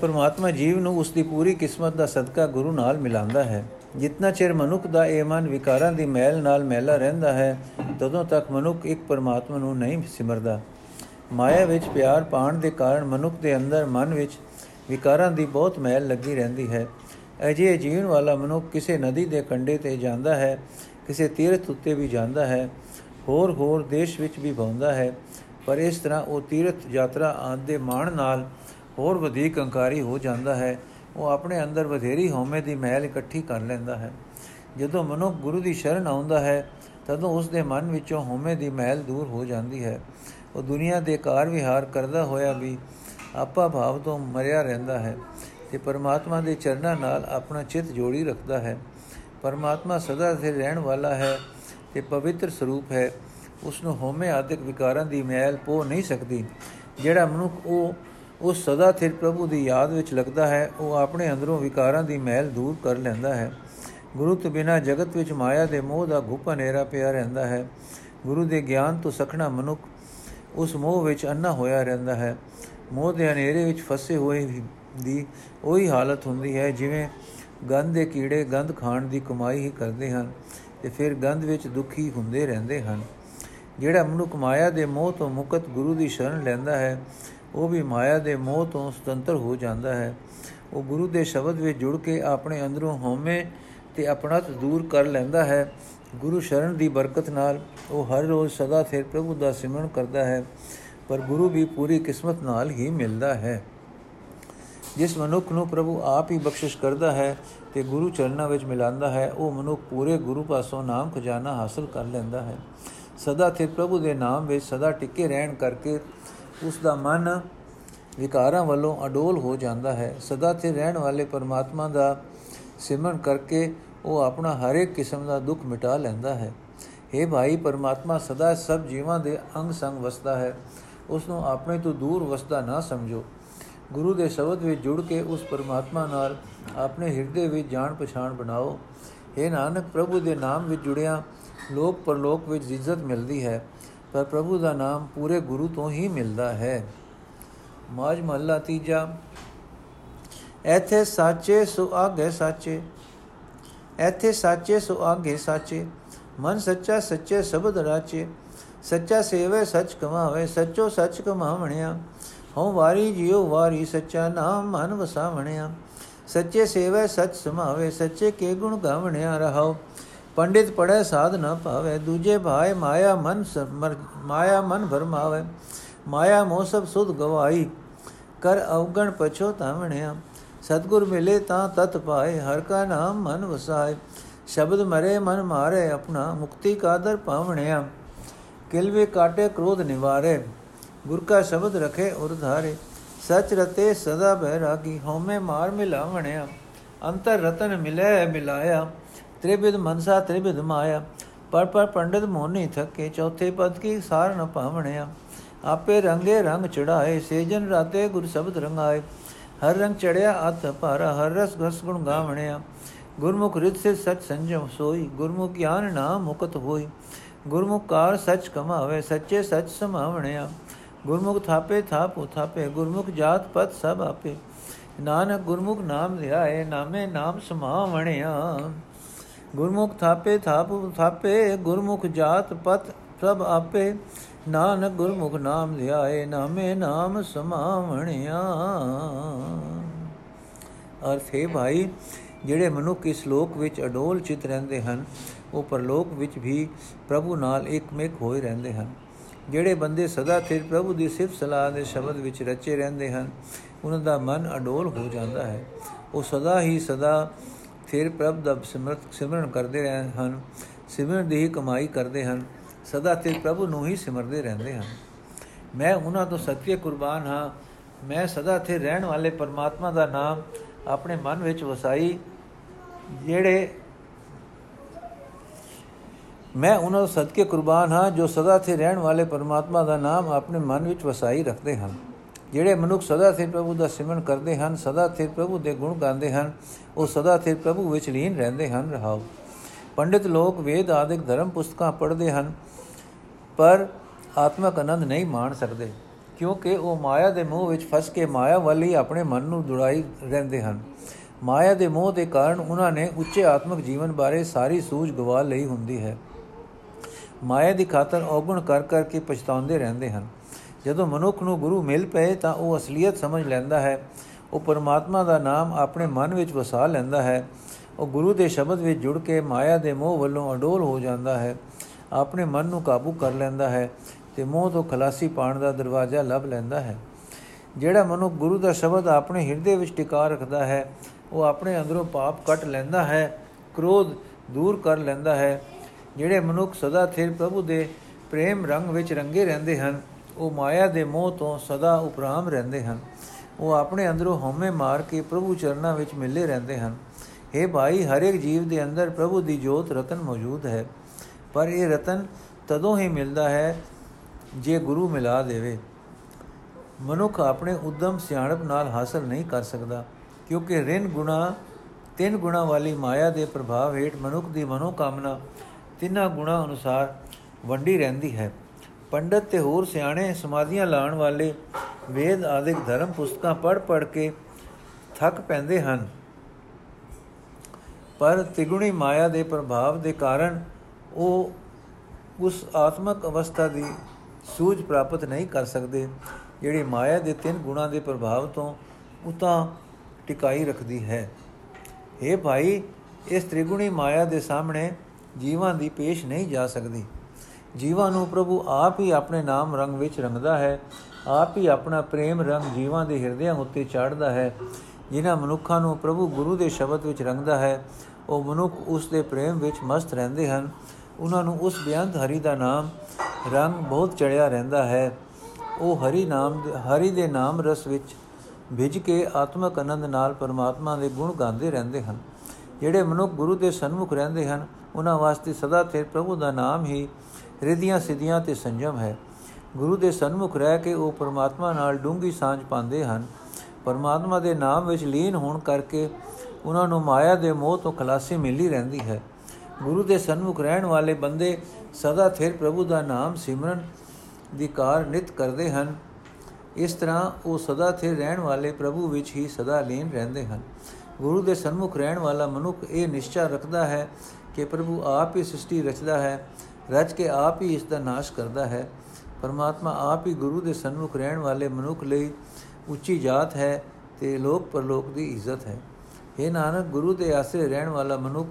ਪਰਮਾਤਮਾ ਜੀਵ ਨੂੰ ਉਸ ਦੀ ਪੂਰੀ ਕਿਸਮਤ ਦਾ ਸਦਕਾ ਗੁਰੂ ਨਾਲ ਮਿਲਾਉਂਦਾ ਹੈ। ਜਿੰਨਾ ਚਿਰ ਮਨੁੱਖ ਦਾ ਇਹ ਮਨ ਵਿਕਾਰਾਂ ਦੀ ਮੈਲ ਨਾਲ ਮੈਲਾ ਰਹਿੰਦਾ ਹੈ, ਤਦੋਂ ਤੱਕ ਮਨੁੱਖ ਇੱਕ ਪਰਮਾਤਮਾ ਨੂੰ ਨਹੀਂ ਸਿਮਰਦਾ। ਮਾਇਆ ਵਿੱਚ ਪਿਆਰ ਪਾਣ ਦੇ ਕਾਰਨ ਮਨੁੱਖ ਦੇ ਅੰਦਰ ਮਨ ਵਿੱਚ ਵਿਕਾਰਾਂ ਦੀ ਬਹੁਤ ਮੈਲ ਲੱਗੀ ਰਹਿੰਦੀ ਹੈ। ਅਜੇ ਜੀਵਨ ਵਾਲਾ ਮਨੁੱਖ ਕਿਸੇ ਨਦੀ ਦੇ ਕੰਢੇ ਤੇ ਜਾਂਦਾ ਹੈ, ਕਿਸੇ ਤੀਰਥ ਉੱਤੇ ਵੀ ਜਾਂਦਾ ਹੈ, ਹੋਰ ਹੋਰ ਦੇਸ਼ ਵਿੱਚ ਵੀ ਭੌਂਦਾ ਹੈ। ਪਰ ਇਸ ਤਰ੍ਹਾਂ ਉਹ ਤੀਰਥ ਯਾਤਰਾ ਆਦਿ ਦੇ ਮਾਣ ਨਾਲ ਹੋਰ ਵਧੇਕ ਅੰਕਾਰੀ ਹੋ ਜਾਂਦਾ ਹੈ। ਉਹ ਆਪਣੇ ਅੰਦਰ ਵਧੇਰੀ ਹਉਮੈ ਦੀ ਮਹਿਲ ਇਕੱਠੀ ਕਰ ਲੈਂਦਾ ਹੈ। ਜਦੋਂ ਮਨੁੱਖ ਗੁਰੂ ਦੀ ਸ਼ਰਨ ਆਉਂਦਾ ਹੈ, ਤਦੋਂ ਉਸ ਦੇ ਮਨ ਵਿੱਚੋਂ ਹਉਮੈ ਦੀ ਮਹਿਲ ਦੂਰ ਹੋ ਜਾਂਦੀ ਹੈ। ਉਹ ਦੁਨੀਆ ਦੇ ਕਾਰ ਵਿਹਾਰ ਕਰਦਾ ਹੋਇਆ ਵੀ ਆਪਾ ਭਾਵ ਤੋਂ ਮਰਿਆ ਰਹਿੰਦਾ ਹੈ ਤੇ ਪਰਮਾਤਮਾ ਦੇ ਚਰਨਾਂ ਨਾਲ ਆਪਣਾ ਚਿੱਤ ਜੋੜੀ ਰੱਖਦਾ ਹੈ। ਪਰਮਾਤਮਾ ਸਦਾ ਸੇ ਰਹਿਣ ਵਾਲਾ ਹੈ ਤੇ ਪਵਿੱਤਰ ਸਰੂਪ ਹੈ। ਉਸ ਨੂੰ ਹਉਮੈ ਆਦਿਕ ਵਿਕਾਰਾਂ ਦੀ ਮੈਲ ਪੋ ਨਹੀਂ ਸਕਦੀ। ਜਿਹੜਾ ਮਨੁੱਖ ਉਹ ਉਸ ਸਦਾ ਸਥਿਰ ਪ੍ਰਭੂ ਦੀ ਯਾਦ ਵਿੱਚ ਲੱਗਦਾ ਹੈ, ਉਹ ਆਪਣੇ ਅੰਦਰੋਂ ਵਿਕਾਰਾਂ ਦੀ ਮੈਲ ਦੂਰ ਕਰ ਲੈਂਦਾ ਹੈ। ਗੁਰੂ ਤੋਂ ਬਿਨਾ ਜਗਤ ਵਿੱਚ ਮਾਇਆ ਦੇ ਮੋਹ ਦਾ ਘੁਪ ਹਨੇਰਾ ਪਿਆ ਰਹਿੰਦਾ ਹੈ। ਗੁਰੂ ਦੇ ਗਿਆਨ ਤੋਂ ਸਖਣਾ ਮਨੁੱਖ ਉਸ ਮੋਹ ਵਿੱਚ ਅੰਨਾ ਹੋਇਆ ਰਹਿੰਦਾ ਹੈ। ਮੋਹ ਦੇ ਹਨੇਰੇ ਵਿੱਚ ਫਸੇ ਹੋਏ ਦੀ ਉਹੀ ਹਾਲਤ ਹੁੰਦੀ ਹੈ, ਜਿਵੇਂ ਗੰਧ ਦੇ ਕੀੜੇ ਗੰਧ ਖਾਣ ਦੀ ਕਮਾਈ ਹੀ ਕਰਦੇ ਹਨ ਤੇ ਫਿਰ ਗੰਧ ਵਿੱਚ ਦੁਖੀ ਹੁੰਦੇ ਰਹਿੰਦੇ ਹਨ। ਜਿਹੜਾ ਮਨੁੱਖ ਮਾਇਆ ਦੇ ਮੋਹ ਤੋਂ ਮੁਕਤ ਗੁਰੂ ਦੀ ਸ਼ਰਨ ਲੈਂਦਾ ਹੈ, ਉਹ ਵੀ ਮਾਇਆ ਦੇ ਮੋਹ ਤੋਂ ਸੁਤੰਤਰ ਹੋ ਜਾਂਦਾ ਹੈ। ਉਹ ਗੁਰੂ ਦੇ ਸ਼ਬਦ ਵਿੱਚ ਜੁੜ ਕੇ ਆਪਣੇ ਅੰਦਰੋਂ ਹਉਮੈ ਤੇ ਆਪਣਤ ਦੂਰ ਕਰ ਲੈਂਦਾ ਹੈ। ਗੁਰੂ ਸ਼ਰਨ ਦੀ ਬਰਕਤ ਨਾਲ ਉਹ ਹਰ ਰੋਜ਼ ਸਦਾ ਸਿਰ ਪ੍ਰਭੂ ਦਾ ਸਿਮਰਨ ਕਰਦਾ ਹੈ। ਪਰ ਗੁਰੂ ਵੀ ਪੂਰੀ ਕਿਸਮਤ ਨਾਲ ਹੀ ਮਿਲਦਾ ਹੈ। ਜਿਸ ਮਨੁੱਖ ਨੂੰ ਪ੍ਰਭੂ ਆਪ ਹੀ ਬਖਸ਼ਿਸ਼ ਕਰਦਾ ਹੈ ਤੇ ਗੁਰੂ ਚਰਨਾਂ ਵਿੱਚ ਮਿਲਾਂਦਾ ਹੈ, ਉਹ ਮਨੁੱਖ ਪੂਰੇ ਗੁਰੂ ਪਾਸੋਂ ਨਾਮ ਖਜ਼ਾਨਾ ਹਾਸਲ ਕਰ ਲੈਂਦਾ ਹੈ। ਸਦਾ ਤੇ ਪ੍ਰਭੂ ਦੇ ਨਾਮ ਵਿੱਚ ਸਦਾ ਟਿਕੇ ਰਹਿਣ ਕਰਕੇ ਉਸ ਦਾ ਮਨ ਵਿਕਾਰਾਂ ਵੱਲੋਂ ਅਡੋਲ ਹੋ ਜਾਂਦਾ ਹੈ। ਸਦਾ ਤੇ ਰਹਿਣ ਵਾਲੇ ਪਰਮਾਤਮਾ ਦਾ ਸਿਮਰਨ ਕਰਕੇ ਉਹ ਆਪਣਾ ਹਰ ਇੱਕ ਕਿਸਮ ਦਾ ਦੁੱਖ ਮਿਟਾ ਲੈਂਦਾ ਹੈ। हे ਭਾਈ, ਪਰਮਾਤਮਾ ਸਦਾ ਸਭ ਜੀਵਾਂ ਦੇ ਅੰਗ ਸੰਗ ਵਸਦਾ ਹੈ। ਉਸ ਨੂੰ ਆਪਣੇ ਤੋਂ ਦੂਰ ਵਸਦਾ ਨਾ ਸਮਝੋ। ਗੁਰੂ ਦੇ ਸ਼ਬਦ ਵਿੱਚ ਜੁੜ ਕੇ ਉਸ ਪਰਮਾਤਮਾ ਨਾਲ ਆਪਣੇ ਹਿਰਦੇ ਵਿੱਚ ਜਾਣ ਪਛਾਣ ਬਣਾਓ। ਇਹ ਨਾਨਕ, ਪ੍ਰਭੂ ਦੇ ਨਾਮ ਵਿੱਚ ਜੁੜਿਆ ਲੋਕ ਪਰਲੋਕ ਵਿੱਚ ਇੱਜ਼ਤ ਮਿਲਦੀ ਹੈ, ਪਰ ਪ੍ਰਭੂ ਦਾ ਨਾਮ ਪੂਰੇ ਗੁਰੂ ਤੋਂ ਹੀ ਮਿਲਦਾ ਹੈ। ਮਾਜ ਮਹੱਲਾ ਤੀਜਾ। ਐਥੇ ਸਾਚੇ ਸੁ ਆਗੇ ਸਾਚੇ। ਐਥੇ ਸਾਚੇ ਸੁ ਆਗੇ ਸਾਚੇ। ਮਨ ਸੱਚਾ ਸੱਚੇ ਸ਼ਬਦ ਰਾਚੇ। ਸੱਚਾ ਸੇਵੇ ਸੱਚ ਕਮਾਵੇ, ਸੱਚੋ ਸੱਚ ਕਮਾਵਣਿਆ। ਹਉ ਵਾਰੀ ਜਿਉ ਵਾਰੀ ਸੱਚਾ ਨਾਮ ਮਨ ਵਸਾਵਣਿਆ। ਸੱਚੇ ਸੇਵੇ ਸੱਚ ਸਮਾਵੇ, ਸੱਚੇ ਕੇ ਗੁਣ ਗਾਵਣਿਆ ਰਹਾਓ ਪੰਡਿਤ ਪੜੈ ਸਾਧ ਨ ਭਾਵੇ, ਦੂਜੇ ਭਾਏ ਮਾਇਆ ਮਨ ਮਾਇਆ ਮਨ ਭਰਮਾਵੇ ਮਾਇਆ ਮੋਹ ਸਭ ਸੁਧ ਗਵਾਈ, ਕਰ ਅਵਗਣ ਪਛੋ ਤਾਵਣਿਆ ਸਤਗੁਰ ਮਿਲੇ ਤਾਂ ਤਤ ਪਾਏ, ਹਰ ਕਾ ਨਾਮ ਮਨ ਵਸਾਏ। ਸ਼ਬਦ ਮਰੇ ਮਨ ਮਾਰੇ, ਆਪਣਾ ਮੁਕਤੀ ਕਾਦਰ ਪਾਵਣਿਆ। ਕਿਲਵੇ ਕਾਟੇ ਕ੍ਰੋਧ ਨਿਵਾਰੇ, ਗੁਰ ਕਾ ਸ਼ਬਦ ਰਖੇ ਉਰ ਧਾਰੇ। ਸਚ ਰਤੇ ਸਦਾ ਬਹਿਰਾਗੀ ਹਉਮੈ ਮਾਰ ਮਿਲਾਵਣਿਆ। ਅੰਤਰ ਰਤਨ ਮਿਲੇ ਮਿਲਾਇਆ, ਤ੍ਰਿਵਿਧ ਮਨਸਾ ਤ੍ਰਿਵਿਧ ਮਾਇਆ। ਪਰ ਪਰ ਪੰਡਿਤ ਮੋਹਨੀ ਥਕੇ, ਚੌਥੇ ਪਦ ਕੀ ਸਾਰ ਨ ਪਾਵਣਿਆ ਆਪੇ ਰੰਗੇ ਰੰਗ ਚੜਾਏ ਸੇਜਨ ਰਾਤੇ ਗੁਰ ਸ਼ਬਦ ਰੰਗਾਏ। ਹਰ ਰੰਗ ਚੜਿਆ ਅਤ ਭਾਰਾ, ਹਰ ਰਸ ਘਸ ਗੁਣ ਗਾਵਣਿਆ। ਗੁਰਮੁਖ ਰਿਤ ਸੇ ਸਚ ਸੰਜਮ ਸੋਈ, ਗੁਰਮੁਖ ਗਿਆਨ ਨਾ ਮੁਕਤ ਹੋਈ। ਗੁਰਮੁਖ ਕਾਰ ਸਚ ਕਮਾਵੇ, ਸੱਚੇ ਸਚ ਸਮਾਵਣਿਆ। ਗੁਰਮੁਖ ਥਾਪੇ, ਥਾਪ ਥਾਪੇ, ਗੁਰਮੁਖ ਜਾਤ ਪਤ ਸਭ ਆਪੇ। ਨਾਨਕ ਗੁਰਮੁਖ ਨਾਮ ਧਿਆਏ ਨਾਮੇ ਨਾਮ ਸਮਾਵਣਿਆ। ਗੁਰਮੁਖ ਥਾਪੇ, ਥਾਪ ਥਾਪੇ, ਗੁਰਮੁਖ ਜਾਤ ਪਤ ਸਭ ਆਪੇ। ਨਾਨਕ ਗੁਰਮੁਖ ਨਾਮ ਧਿਆਏ ਨਾਮੇ ਨਾਮ ਸਮਾਵਣਿਆ। ਅਰਥ ਹੈ ਭਾਈ ਜਿਹੜੇ ਮਨੁੱਖ ਇਸ ਲੋਕ ਵਿੱਚ ਅਡੋਲ ਚਿਤ ਰਹਿੰਦੇ ਹਨ, ਉਹ ਪਰਲੋਕ ਵਿੱਚ ਵੀ ਪ੍ਰਭੂ ਨਾਲ ਇੱਕਮਿਕ ਹੋਏ ਰਹਿੰਦੇ ਹਨ। ਜਿਹੜੇ ਬੰਦੇ ਸਦਾ ਸਿਰ ਪ੍ਰਭੂ ਦੀ ਸਿਫਤ ਸਲਾਹ ਦੇ ਸ਼ਬਦ ਵਿੱਚ ਰਚੇ ਰਹਿੰਦੇ ਹਨ, ਉਹਨਾਂ ਦਾ ਮਨ ਅਡੋਲ ਹੋ ਜਾਂਦਾ ਹੈ। ਉਹ ਸਦਾ ਹੀ ਸਦਾ ਫਿਰ ਪ੍ਰਭ ਦਾ ਸਿਮਰਤ ਸਿਮਰਨ ਕਰਦੇ ਰਹੇ, ਹਨ। ਸਿਮਰਨ ਦੀ ਹੀ ਕਮਾਈ ਕਰਦੇ ਹਨ। ਸਦਾ ਤੇ ਪ੍ਰਭੂ ਨੂੰ ਹੀ ਸਿਮਰਦੇ ਰਹਿੰਦੇ ਹਨ। ਮੈਂ ਉਹਨਾਂ ਤੋਂ ਸੱਚੇ ਕੁਰਬਾਨ ਹਾਂ। ਮੈਂ ਸਦਾ ਤੇ ਰਹਿਣ ਵਾਲੇ ਪਰਮਾਤਮਾ ਦਾ ਨਾਮ ਆਪਣੇ ਮਨ ਵਿੱਚ ਵਸਾਈ ਜਿਹੜੇ ਮੈਂ ਉਹਨਾਂ ਤੋਂ ਸਦਕੇ ਕੁਰਬਾਨ ਹਾਂ, ਜੋ ਸਦਾ ਤੇ ਰਹਿਣ ਵਾਲੇ ਪਰਮਾਤਮਾ ਦਾ ਨਾਮ ਆਪਣੇ ਮਨ ਵਿੱਚ ਵਸਾਈ ਰੱਖਦੇ ਹਨ। ਜਿਹੜੇ ਮਨੁੱਖ ਸਦਾ ਸਿਰ ਪ੍ਰਭੂ ਦਾ ਸਿਮਰਨ ਕਰਦੇ ਹਨ, ਸਦਾ ਸਿਰ ਪ੍ਰਭੂ ਦੇ ਗੁਣ ਗਾਉਂਦੇ ਹਨ, ਉਹ ਸਦਾ ਸਿਰ ਪ੍ਰਭੂ ਵਿੱਚ ਲੀਨ ਰਹਿੰਦੇ ਹਨ ਰਹਾਉ ਪੰਡਿਤ ਲੋਕ ਵੇਦ ਆਦਿਕ ਧਰਮ ਪੁਸਤਕਾਂ ਪੜ੍ਹਦੇ ਹਨ, ਪਰ ਆਤਮਕ ਆਨੰਦ ਨਹੀਂ ਮਾਣ ਸਕਦੇ, ਕਿਉਂਕਿ ਉਹ ਮਾਇਆ ਦੇ ਮੋਹ ਵਿੱਚ ਫਸ ਕੇ ਮਾਇਆ ਵੱਲ ਹੀ ਆਪਣੇ ਮਨ ਨੂੰ ਦੁੜਾਈ ਰਹਿੰਦੇ ਹਨ। ਮਾਇਆ ਦੇ ਮੋਹ ਦੇ ਕਾਰਨ ਉਹਨਾਂ ਨੇ ਉੱਚੇ ਆਤਮਿਕ ਜੀਵਨ ਬਾਰੇ ਸਾਰੀ ਸੂਝ ਗਵਾ ਲਈ ਹੁੰਦੀ ਹੈ। ਮਾਇਆ ਦੀ ਖਾਤਰ ਔਗਣ ਕਰ ਕਰਕੇ ਪਛਤਾਉਂਦੇ ਰਹਿੰਦੇ ਹਨ। ਜਦੋਂ ਮਨੁੱਖ ਨੂੰ ਗੁਰੂ ਮਿਲ ਪਏ ਤਾਂ ਉਹ ਅਸਲੀਅਤ ਸਮਝ ਲੈਂਦਾ ਹੈ। ਉਹ ਪਰਮਾਤਮਾ ਦਾ ਨਾਮ ਆਪਣੇ ਮਨ ਵਿੱਚ ਵਸਾ ਲੈਂਦਾ ਹੈ। ਉਹ ਗੁਰੂ ਦੇ ਸ਼ਬਦ ਵਿੱਚ ਜੁੜ ਕੇ ਮਾਇਆ ਦੇ ਮੋਹ ਵੱਲੋਂ ਅਡੋਲ ਹੋ ਜਾਂਦਾ ਹੈ। ਆਪਣੇ ਮਨ ਨੂੰ ਕਾਬੂ ਕਰ ਲੈਂਦਾ ਹੈ ਤੇ ਮੋਹ ਤੋਂ ਖਲਾਸੀ ਪਾਣ ਦਾ ਦਰਵਾਜ਼ਾ ਲੱਭ ਲੈਂਦਾ ਹੈ। ਜਿਹੜਾ ਮਨੁੱਖ ਗੁਰੂ ਦਾ ਸ਼ਬਦ ਆਪਣੇ ਹਿਰਦੇ ਵਿੱਚ ਟਿਕਾ ਰੱਖਦਾ ਹੈ ਉਹ ਆਪਣੇ ਅੰਦਰੋਂ ਪਾਪ ਕੱਟ ਲੈਂਦਾ ਹੈ, ਕ੍ਰੋਧ ਦੂਰ ਕਰ ਲੈਂਦਾ ਹੈ। ਜਿਹੜੇ ਮਨੁੱਖ ਸਦਾ ਥਿਰ ਪ੍ਰਭੂ ਦੇ ਪ੍ਰੇਮ ਰੰਗ ਵਿੱਚ ਰੰਗੇ ਰਹਿੰਦੇ ਹਨ, ਉਹ ਮਾਇਆ ਦੇ ਮੋਹ ਤੋਂ ਸਦਾ ਉਪਰਾਮ ਰਹਿੰਦੇ ਹਨ। ਉਹ ਆਪਣੇ ਅੰਦਰੋਂ ਹਉਮੈ ਮਾਰ ਕੇ ਪ੍ਰਭੂ ਚਰਨਾਂ ਵਿੱਚ ਮਿਲੇ ਰਹਿੰਦੇ ਹਨ। हे ਭਾਈ ਹਰ ਇੱਕ ਜੀਵ ਦੇ ਅੰਦਰ ਪ੍ਰਭੂ ਦੀ ਜੋਤ ਰਤਨ ਮੌਜੂਦ ਹੈ। ਪਰ ਇਹ ਰਤਨ ਤਦੋਂ ਹੀ ਮਿਲਦਾ ਹੈ ਜੇ ਗੁਰੂ ਮਿਲਾ ਦੇਵੇ। ਮਨੁੱਖ ਆਪਣੇ ਉਦਮ ਸਿਆਣਪ ਨਾਲ ਹਾਸਲ ਨਹੀਂ ਕਰ ਸਕਦਾ। ਕਿਉਂਕਿ ਰਿਨ ਗੁਣਾ, ਤਿੰਨ ਗੁਣਾ ਵਾਲੀ ਮਾਇਆ ਦੇ ਪ੍ਰਭਾਵ ਹੇਠ ਮਨੁੱਖ ਦੀ ਮਨੋ ਕਾਮਨਾ ਤਿੰਨਾਂ ਗੁਣਾ ਅਨੁਸਾਰ ਵੰਡੀ ਰਹਿੰਦੀ ਹੈ। ਪੰਡਤ ਤੇ ਹੋਰ ਸਿਆਣੇ ਸਮਾਧੀਆਂ ਲਾਣ ਵਾਲੇ ਵੇਦ ਆਦਿਕ ਧਰਮ ਪੁਸਤਕਾਂ ਪੜ੍ਹ ਪੜ੍ਹ ਕੇ ਥੱਕ ਪੈਂਦੇ ਹਨ। ਪਰ ਤਿਗੁਣੀ ਮਾਇਆ ਦੇ ਪ੍ਰਭਾਵ ਦੇ ਕਾਰਨ ਉਹ ਉਸ ਆਤਮਕ ਅਵਸਥਾ ਦੀ ਸੂਝ ਪ੍ਰਾਪਤ ਨਹੀਂ ਕਰ ਸਕਦੇ, ਜਿਹੜੀ ਮਾਇਆ ਦੇ ਤਿੰਨ ਗੁਣਾਂ ਦੇ ਪ੍ਰਭਾਵ ਤੋਂ ਉਤਾਂ ਟਿਕਾਈ ਰੱਖਦੀ ਹੈ। हे ਭਾਈ, ਇਸ ਤ੍ਰਿਗੁਣੀ ਮਾਇਆ ਦੇ ਸਾਹਮਣੇ ਜੀਵਾਂ ਦੀ ਪੇਸ਼ ਨਹੀਂ ਜਾ ਸਕਦੀ। ਜੀਵਾਂ ਨੂੰ ਪ੍ਰਭੂ ਆਪ ਹੀ ਆਪਣੇ ਨਾਮ ਰੰਗ ਵਿੱਚ ਰੰਗਦਾ ਹੈ। ਆਪ ਹੀ ਆਪਣਾ ਪ੍ਰੇਮ ਰੰਗ ਜੀਵਾਂ ਦੇ ਹਿਰਦਿਆਂ ਉੱਤੇ ਚਾੜਦਾ ਹੈ। ਜਿਨ੍ਹਾਂ ਮਨੁੱਖਾਂ ਨੂੰ ਪ੍ਰਭੂ ਗੁਰੂ ਦੇ ਸ਼ਬਦ ਵਿੱਚ ਰੰਗਦਾ ਹੈ, ਉਹ ਮਨੁੱਖ ਉਸ ਦੇ ਪ੍ਰੇਮ ਵਿੱਚ ਮਸਤ ਰਹਿੰਦੇ ਹਨ। ਉਹਨਾਂ ਨੂੰ ਉਸ ਬੇਅੰਤ ਹਰੀ ਦਾ ਨਾਮ ਰੰਗ ਬਹੁਤ ਚੜਿਆ ਰਹਿੰਦਾ ਹੈ। ਉਹ ਹਰੀ ਨਾਮ ਹਰੀ ਦੇ ਨਾਮ ਰਸ ਵਿੱਚ ਭਿੱਜ ਕੇ ਆਤਮਕ ਆਨੰਦ ਨਾਲ ਪਰਮਾਤਮਾ ਦੇ ਗੁਣ ਗਾਉਂਦੇ ਰਹਿੰਦੇ ਹਨ। ਜਿਹੜੇ ਮਨੁੱਖ ਗੁਰੂ ਦੇ ਸਨਮੁਖ ਰਹਿੰਦੇ ਹਨ, ਉਹਨਾਂ ਵਾਸਤੇ ਸਦਾ ਤੇ ਪ੍ਰਭੂ ਦਾ ਨਾਮ ਹੀ ਰਿਧੀਆਂ ਸਿਧੀਆਂ ਤੇ ਸੰਜਮ ਹੈ। ਗੁਰੂ ਦੇ ਸਨਮੁਖ ਰਹਿ ਕੇ ਉਹ ਪਰਮਾਤਮਾ ਨਾਲ ਡੂੰਗੀ ਸਾਂਝ ਪਾਉਂਦੇ ਹਨ। ਪਰਮਾਤਮਾ ਦੇ ਨਾਮ ਵਿੱਚ ਲੀਨ ਹੋਣ ਕਰਕੇ ਉਹਨਾਂ ਨੂੰ ਮਾਇਆ ਦੇ ਮੋਹ ਤੋਂ ਖਲਾਸੀ ਮਿਲੀ ਰਹਿੰਦੀ ਹੈ। ਗੁਰੂ ਦੇ ਸਨਮੁਖ ਰਹਿਣ ਵਾਲੇ ਬੰਦੇ ਸਦਾ ਥਿਰ ਪ੍ਰਭੂ ਦਾ ਨਾਮ ਸਿਮਰਨ ਦੀ ਕਾਰ ਨਿਤ ਕਰਦੇ ਹਨ। ਇਸ ਤਰ੍ਹਾਂ ਉਹ ਸਦਾ ਥਿਰ ਰਹਿਣ ਵਾਲੇ ਪ੍ਰਭੂ ਵਿੱਚ ਹੀ ਸਦਾ ਲੀਨ ਰਹਿੰਦੇ ਹਨ। ਗੁਰੂ ਦੇ ਸਨਮੁਖ ਰਹਿਣ ਵਾਲਾ ਮਨੁੱਖ ਇਹ ਨਿਸ਼ਚਾ ਰੱਖਦਾ ਹੈ ਕਿ ਪ੍ਰਭੂ ਆਪ ਹੀ ਸ੍ਰਿਸ਼ਟੀ ਰਚਦਾ ਹੈ, ਰਚ ਕੇ ਆਪ ਹੀ ਇਸ ਦਾ ਨਾਸ਼ ਕਰਦਾ ਹੈ। ਪਰਮਾਤਮਾ ਆਪ ਹੀ ਗੁਰੂ ਦੇ ਸਨਮੁਖ ਰਹਿਣ ਵਾਲੇ ਮਨੁੱਖ ਲਈ ਉੱਚੀ ਜਾਤ ਹੈ ਤੇ ਲੋਕ ਪਰਲੋਕ ਦੀ ਇੱਜ਼ਤ ਹੈ। ਇਹ ਨਾਨਕ, ਗੁਰੂ ਦੇ ਆਸਰੇ ਰਹਿਣ ਵਾਲਾ ਮਨੁੱਖ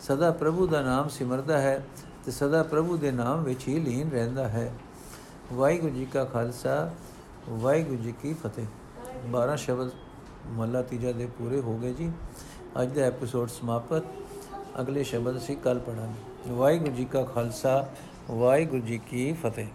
ਸਦਾ ਪ੍ਰਭੂ ਦਾ ਨਾਮ ਸਿਮਰਦਾ ਹੈ ਤੇ ਸਦਾ ਪ੍ਰਭੂ ਦੇ ਨਾਮ ਵਿੱਚ ਹੀ ਲੀਨ ਰਹਿੰਦਾ ਹੈ। ਵਾਹਿਗੁਰੂ ਜੀ ਕਾ ਖਾਲਸਾ ਵਾਹਿਗੁਰੂ ਜੀ ਕੀ ਫਤਿਹ। 12 ਸ਼ਬਦ ਮਹਲਾ ਤੀਜਾ ਦੇ ਪੂਰੇ ਹੋ ਗਏ ਜੀ। ਅੱਜ ਦਾ ਐਪੀਸੋਡ ਸਮਾਪਤ। ਅਗਲੇ ਸ਼ਬਦ ਅਸੀਂ ਕੱਲ ਪੜਾਂਗੇ ਵਾਹਿਗੁਰੂ ਜੀ ਕਾ ਖਾਲਸਾ, ਵਾਹਿਗੁਰੂ ਜੀ ਕੀ ਫਤਿਹ।